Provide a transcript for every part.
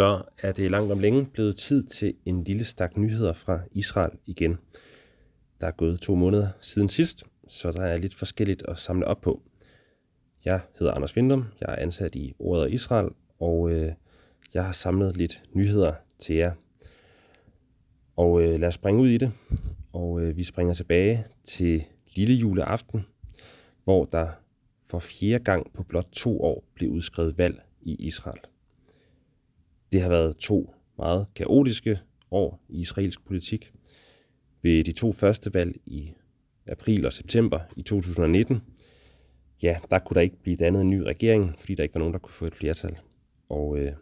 så er det langt om længe blevet tid til en lille stak nyheder fra Israel igen. Der er gået to måneder siden sidst, så der er lidt forskelligt at samle op på. Jeg hedder Anders Vindum, jeg er ansat i Ordet Israel, og øh, jeg har samlet lidt nyheder til jer. Og øh, lad os springe ud i det, og øh, vi springer tilbage til lille juleaften, hvor der for fjerde gang på blot to år blev udskrevet valg i Israel. Det har været to meget kaotiske år i israelsk politik. Ved de to første valg i april og september i 2019, ja, der kunne der ikke blive dannet en ny regering, fordi der ikke var nogen, der kunne få et flertal. Og øh,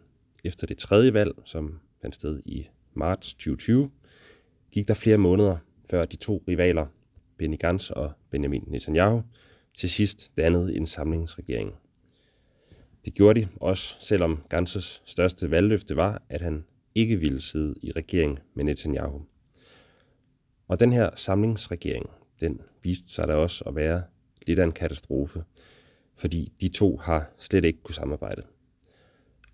efter det tredje valg, som fandt sted i marts 2020, gik der flere måneder, før de to rivaler, Benny Gantz og Benjamin Netanyahu, til sidst dannede en samlingsregering. Det gjorde de også, selvom Ganses største valgløfte var, at han ikke ville sidde i regering med Netanyahu. Og den her samlingsregering, den viste sig da også at være lidt af en katastrofe, fordi de to har slet ikke kunne samarbejde.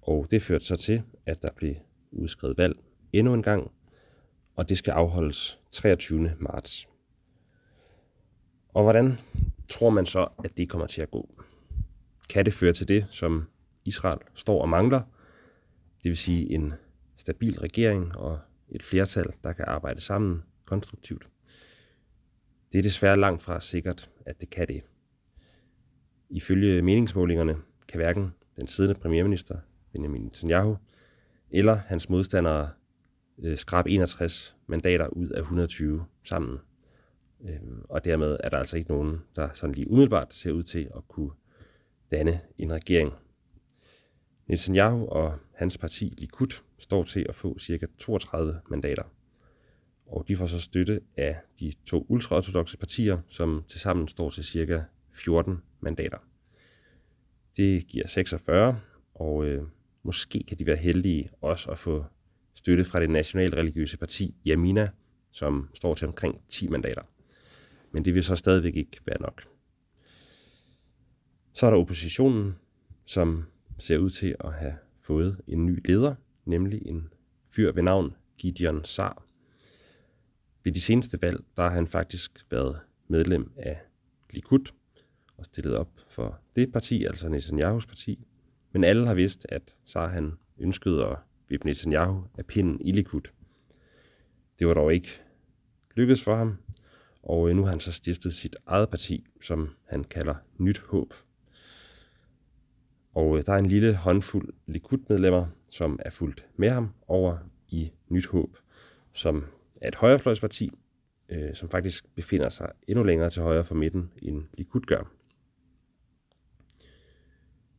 Og det førte så til, at der blev udskrevet valg endnu en gang, og det skal afholdes 23. marts. Og hvordan tror man så, at det kommer til at gå? Kan det føre til det, som Israel står og mangler? Det vil sige en stabil regering og et flertal, der kan arbejde sammen konstruktivt. Det er desværre langt fra sikkert, at det kan det. Ifølge meningsmålingerne kan hverken den siddende premierminister Benjamin Netanyahu eller hans modstandere øh, skrab 61 mandater ud af 120 sammen. Øhm, og dermed er der altså ikke nogen, der sådan lige umiddelbart ser ud til at kunne danne en regering. Netanyahu og hans parti Likud står til at få ca. 32 mandater. Og de får så støtte af de to ultraortodoxe partier, som tilsammen står til ca. 14 mandater. Det giver 46, og øh, måske kan de være heldige også at få støtte fra det nationalreligiøse parti Yamina, som står til omkring 10 mandater. Men det vil så stadigvæk ikke være nok. Så er der oppositionen, som ser ud til at have fået en ny leder, nemlig en fyr ved navn Gideon Sar. Ved de seneste valg, der har han faktisk været medlem af Likud og stillet op for det parti, altså Netanyahus parti. Men alle har vidst, at Sar han ønskede at vippe Netanyahu af pinden i Likud. Det var dog ikke lykkedes for ham, og nu har han så stiftet sit eget parti, som han kalder Nyt Håb. Og øh, der er en lille håndfuld Likud-medlemmer, som er fulgt med ham over i Nyt Håb, som er et højrefløjsparti, øh, som faktisk befinder sig endnu længere til højre for midten, end Likud gør.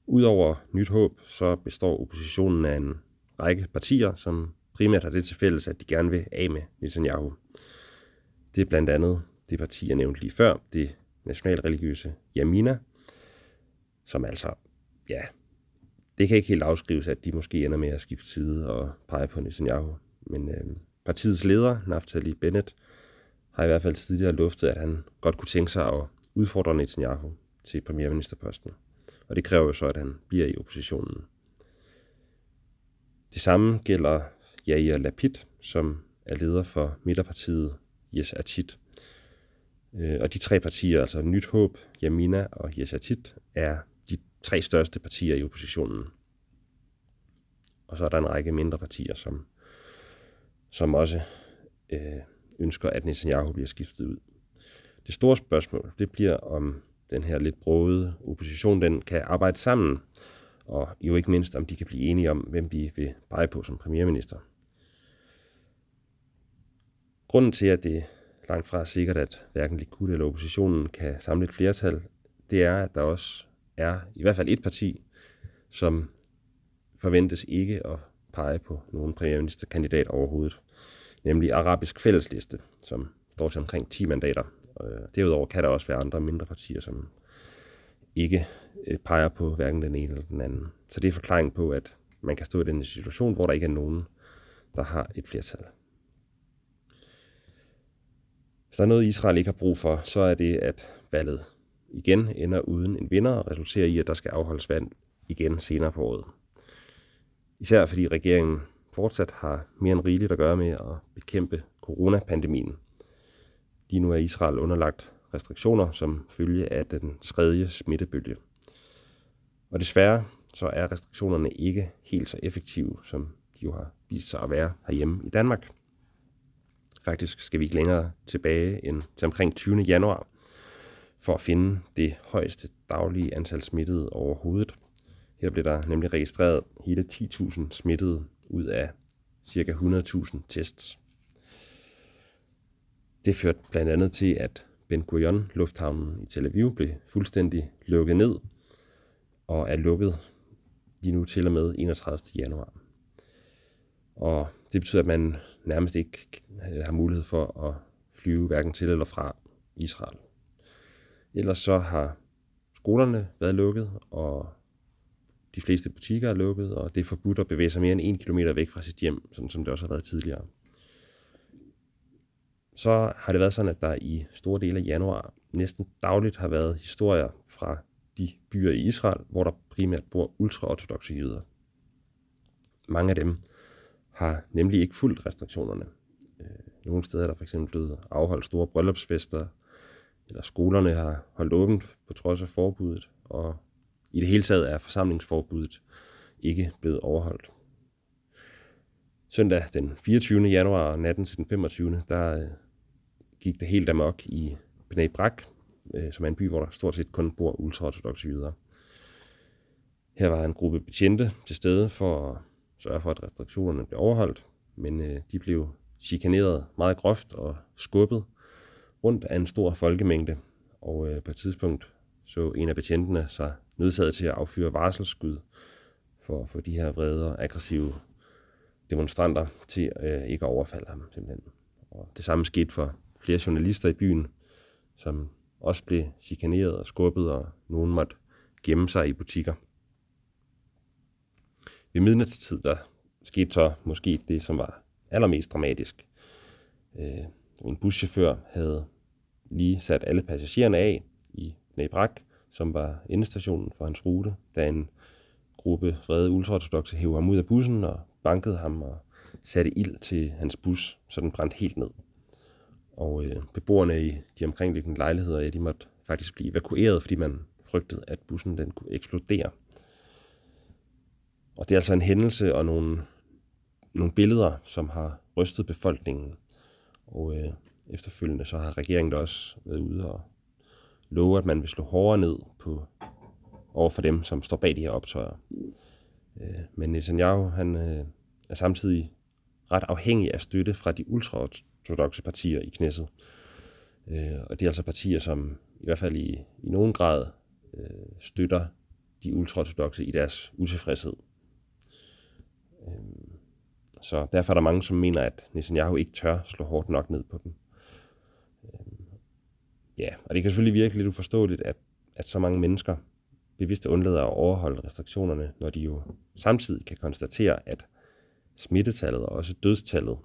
Udover Nyt Håb, så består oppositionen af en række partier, som primært har det til fælles, at de gerne vil af med Netanyahu. Det er blandt andet det parti, jeg nævnte lige før, det nationalreligiøse Yamina, som altså, ja, det kan ikke helt afskrives, at de måske ender med at skifte side og pege på Netanyahu. Men øh, partiets leder, Naftali Bennett, har i hvert fald tidligere luftet, at han godt kunne tænke sig at udfordre Netanyahu til premierministerposten. Og det kræver jo så, at han bliver i oppositionen. Det samme gælder Yair Lapid, som er leder for midterpartiet Yes Atid. Øh, og de tre partier, altså Nyt Håb, Yamina og Yes Atid, er tre største partier i oppositionen. Og så er der en række mindre partier, som, som også øh, ønsker, at Netanyahu bliver skiftet ud. Det store spørgsmål, det bliver om den her lidt brode opposition, den kan arbejde sammen, og jo ikke mindst om de kan blive enige om, hvem de vil pege på som premierminister. Grunden til, at det langt fra er sikkert, at hverken Likud eller oppositionen kan samle et flertal, det er, at der også er i hvert fald et parti, som forventes ikke at pege på nogen premierministerkandidat overhovedet, nemlig Arabisk Fællesliste, som står til omkring 10 mandater. Øh, derudover kan der også være andre mindre partier, som ikke øh, peger på hverken den ene eller den anden. Så det er forklaringen på, at man kan stå i den situation, hvor der ikke er nogen, der har et flertal. Hvis der er noget, Israel ikke har brug for, så er det, at valget igen ender uden en vinder og resulterer i, at der skal afholdes valg igen senere på året. Især fordi regeringen fortsat har mere end rigeligt at gøre med at bekæmpe coronapandemien. Lige nu er Israel underlagt restriktioner som følge af den tredje smittebølge. Og desværre så er restriktionerne ikke helt så effektive, som de jo har vist sig at være herhjemme i Danmark. Faktisk skal vi ikke længere tilbage end til omkring 20. januar for at finde det højeste daglige antal smittede overhovedet. Her blev der nemlig registreret hele 10.000 smittede ud af ca. 100.000 tests. Det førte blandt andet til, at Ben Gurion lufthavnen i Tel Aviv blev fuldstændig lukket ned og er lukket lige nu til og med 31. januar. Og det betyder, at man nærmest ikke har mulighed for at flyve hverken til eller fra Israel. Ellers så har skolerne været lukket, og de fleste butikker er lukket, og det er forbudt at bevæge sig mere end en kilometer væk fra sit hjem, sådan som det også har været tidligere. Så har det været sådan, at der i store dele af januar næsten dagligt har været historier fra de byer i Israel, hvor der primært bor ultraortodoxe jøder. Mange af dem har nemlig ikke fulgt restriktionerne. Øh, nogle steder er der eksempel blevet afholdt store bryllupsfester, eller skolerne har holdt åbent på trods af forbuddet, og i det hele taget er forsamlingsforbuddet ikke blevet overholdt. Søndag den 24. januar natten til den 25. der øh, gik det helt amok i Bnei Brak, øh, som er en by, hvor der stort set kun bor ultraortodoxe jøder. Her var en gruppe betjente til stede for at sørge for, at restriktionerne blev overholdt, men øh, de blev chikaneret meget groft og skubbet rundt af en stor folkemængde, og øh, på et tidspunkt så en af betjentene sig nødsaget til at affyre varselsskud for at få de her vrede og aggressive demonstranter til øh, ikke at overfalde ham simpelthen. Og det samme skete for flere journalister i byen, som også blev chikaneret og skubbet, og nogen måtte gemme sig i butikker. Ved midnatstid, der skete så måske det, som var allermest dramatisk. Øh, en buschauffør havde lige sat alle passagererne af i Nebrak, som var endestationen for hans rute, da en gruppe vrede ultraortodoxe hævde ham ud af bussen og bankede ham og satte ild til hans bus, så den brændte helt ned. Og øh, beboerne i de omkringliggende lejligheder, ja, de måtte faktisk blive evakueret, fordi man frygtede, at bussen den kunne eksplodere. Og det er altså en hændelse og nogle, nogle billeder, som har rystet befolkningen. Og øh, efterfølgende så har regeringen da også været ude og love, at man vil slå hårdere ned på over for dem, som står bag de her optøjer. Øh, men Netanyahu han, øh, er samtidig ret afhængig af støtte fra de ultraortodoxe partier i knæsset. Øh, og det er altså partier, som i hvert fald i, i nogen grad øh, støtter de ultraortodoxe i deres utilfredshed. Øh, så derfor er der mange, som mener, at Netanyahu ikke tør slå hårdt nok ned på dem. Ja, og det kan selvfølgelig virke lidt uforståeligt, at, at så mange mennesker bevidst undlader at overholde restriktionerne, når de jo samtidig kan konstatere, at smittetallet og også dødstallet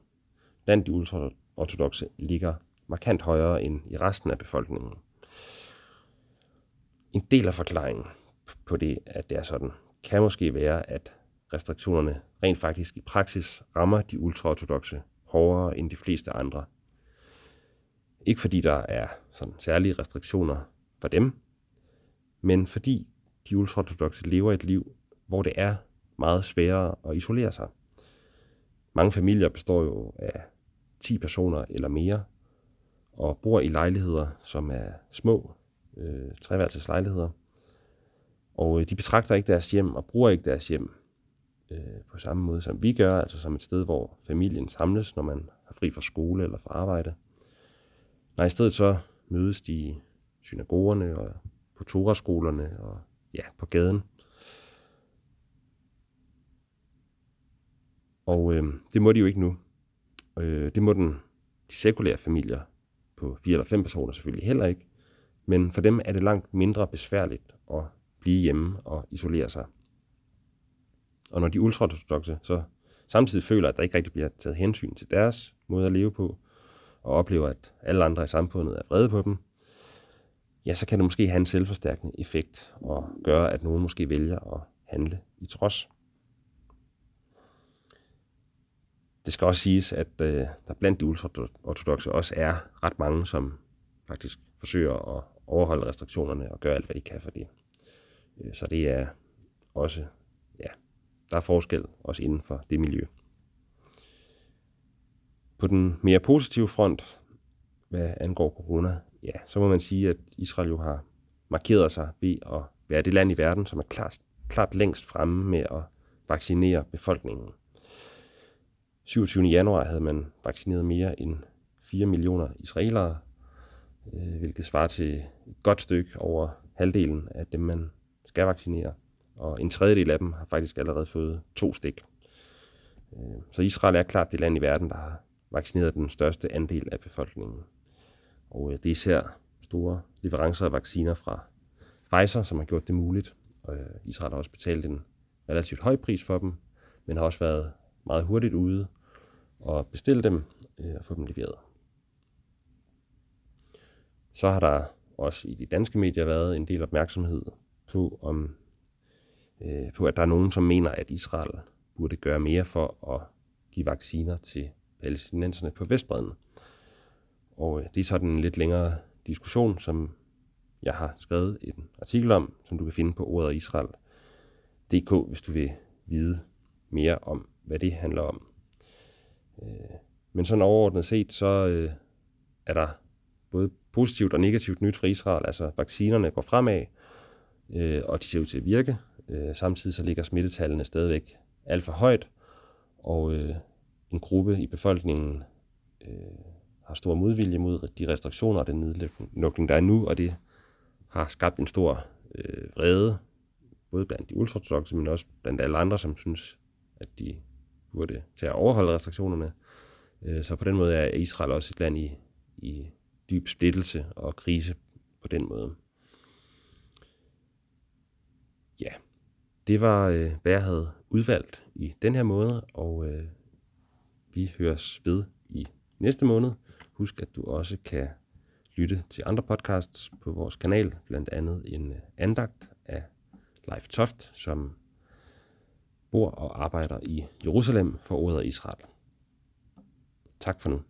blandt de ultraortodoxe ligger markant højere end i resten af befolkningen. En del af forklaringen på det, at det er sådan, kan måske være, at restriktionerne rent faktisk i praksis rammer de ultraortodoxe hårdere end de fleste andre. Ikke fordi der er sådan særlige restriktioner for dem, men fordi de ultraortodoxe lever et liv, hvor det er meget sværere at isolere sig. Mange familier består jo af 10 personer eller mere, og bor i lejligheder, som er små, øh, treværelseslejligheder. Og øh, de betragter ikke deres hjem og bruger ikke deres hjem øh, på samme måde, som vi gør, altså som et sted, hvor familien samles, når man har fri fra skole eller fra arbejde. Nej, i stedet så mødes de i synagogerne og på toraskolerne og ja, på gaden. Og øh, det må de jo ikke nu. Øh, det må den, de sekulære familier på fire eller fem personer selvfølgelig heller ikke. Men for dem er det langt mindre besværligt at blive hjemme og isolere sig. Og når de ultraortodoxe så samtidig føler, at der ikke rigtig bliver taget hensyn til deres måde at leve på, og oplever, at alle andre i samfundet er vrede på dem, ja, så kan det måske have en selvforstærkende effekt og gøre, at nogen måske vælger at handle i trods. det skal også siges, at øh, der blandt de ultraortodoxe også er ret mange, som faktisk forsøger at overholde restriktionerne og gøre alt, hvad de kan for det. Øh, så det er også, ja, der er forskel også inden for det miljø. På den mere positive front, hvad angår corona, ja, så må man sige, at Israel jo har markeret sig ved at være det land i verden, som er klart, klart længst fremme med at vaccinere befolkningen. 27. januar havde man vaccineret mere end 4 millioner israelere, øh, hvilket svarer til et godt stykke over halvdelen af dem, man skal vaccinere. Og en tredjedel af dem har faktisk allerede fået to stik. Øh, så Israel er klart det land i verden, der har vaccineret den største andel af befolkningen. Og øh, det er især store leverancer af vacciner fra Pfizer, som har gjort det muligt. Og øh, Israel har også betalt en relativt høj pris for dem, men har også været meget hurtigt ude og bestille dem øh, og få dem leveret. Så har der også i de danske medier været en del opmærksomhed på, om, øh, på at der er nogen, som mener, at Israel burde gøre mere for at give vacciner til palæstinenserne på Vestbredden. Og øh, det er sådan en lidt længere diskussion, som jeg har skrevet en artikel om, som du kan finde på ordet Israel.dk, hvis du vil vide mere om, hvad det handler om. Øh, men sådan overordnet set, så øh, er der både positivt og negativt nyt for Israel. Altså vaccinerne går fremad, og de ser ud til at virke. Samtidig så ligger smittetallene stadigvæk alt for højt, og en gruppe i befolkningen øh, har stor modvilje mod de restriktioner og den nedlukning, der er nu, og det har skabt en stor øh, vrede, både blandt de ultraortodoxe, men også blandt alle andre, som synes, at de burde til at overholde restriktionerne. Øh, så på den måde er Israel også et land i, i dyb splittelse og krise på den måde. Ja, det var, øh, hvad jeg havde udvalgt i den her måde, og øh, vi høres ved i næste måned. Husk, at du også kan lytte til andre podcasts på vores kanal, blandt andet en øh, andagt af Leif Toft, som bor og arbejder i Jerusalem for ordet Israel. Tak for nu.